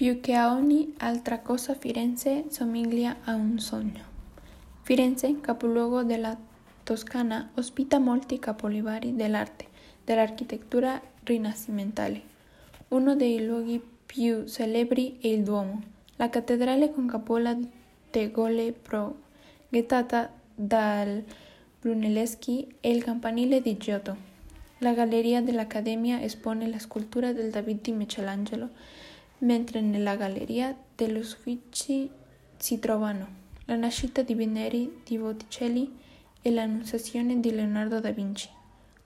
più che a ogni altra cosa Firenze somiglia a un sogno. Firenze, capoluogo della Toscana, ospita molti capolavori dell'arte, dell'architettura rinascimentale. Uno dei luoghi più celebri è il Duomo, la cattedrale con capola di tegole progettata dal Brunelleschi e il campanile di Giotto. La galleria dell'Accademia espone la scultura del David di Michelangelo mentre nella galleria degli Uffizi si trovano la nascita di Veneri di Botticelli e l'Annunciazione di Leonardo da Vinci.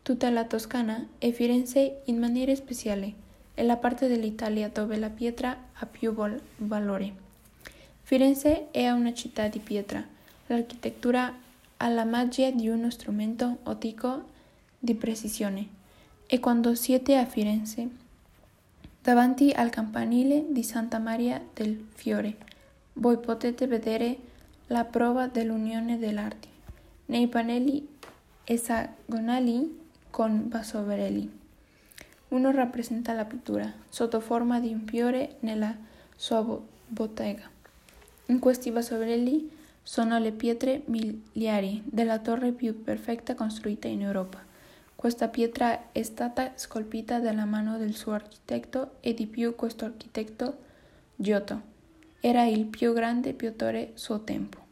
Tutta la Toscana e Firenze in maniera speciale è la parte dell'Italia dove la pietra ha più valore. Firenze è una città di pietra. L'architettura ha la magia di uno strumento ottico di precisione. E quando siete a Firenze Davanti al campanile di Santa Maria del Fiore voi potete vedere la prova dell'unione dell'arte nei pannelli esagonali con basoverelli. Uno rappresenta la pittura sotto forma di un fiore nella sua bottega. In questi basoverelli sono le pietre miliari della torre più perfetta costruita in Europa. Questa pietra è stata scolpita dalla mano del suo architetto e di più questo architetto, Giotto, era il più grande pittore suo tempo.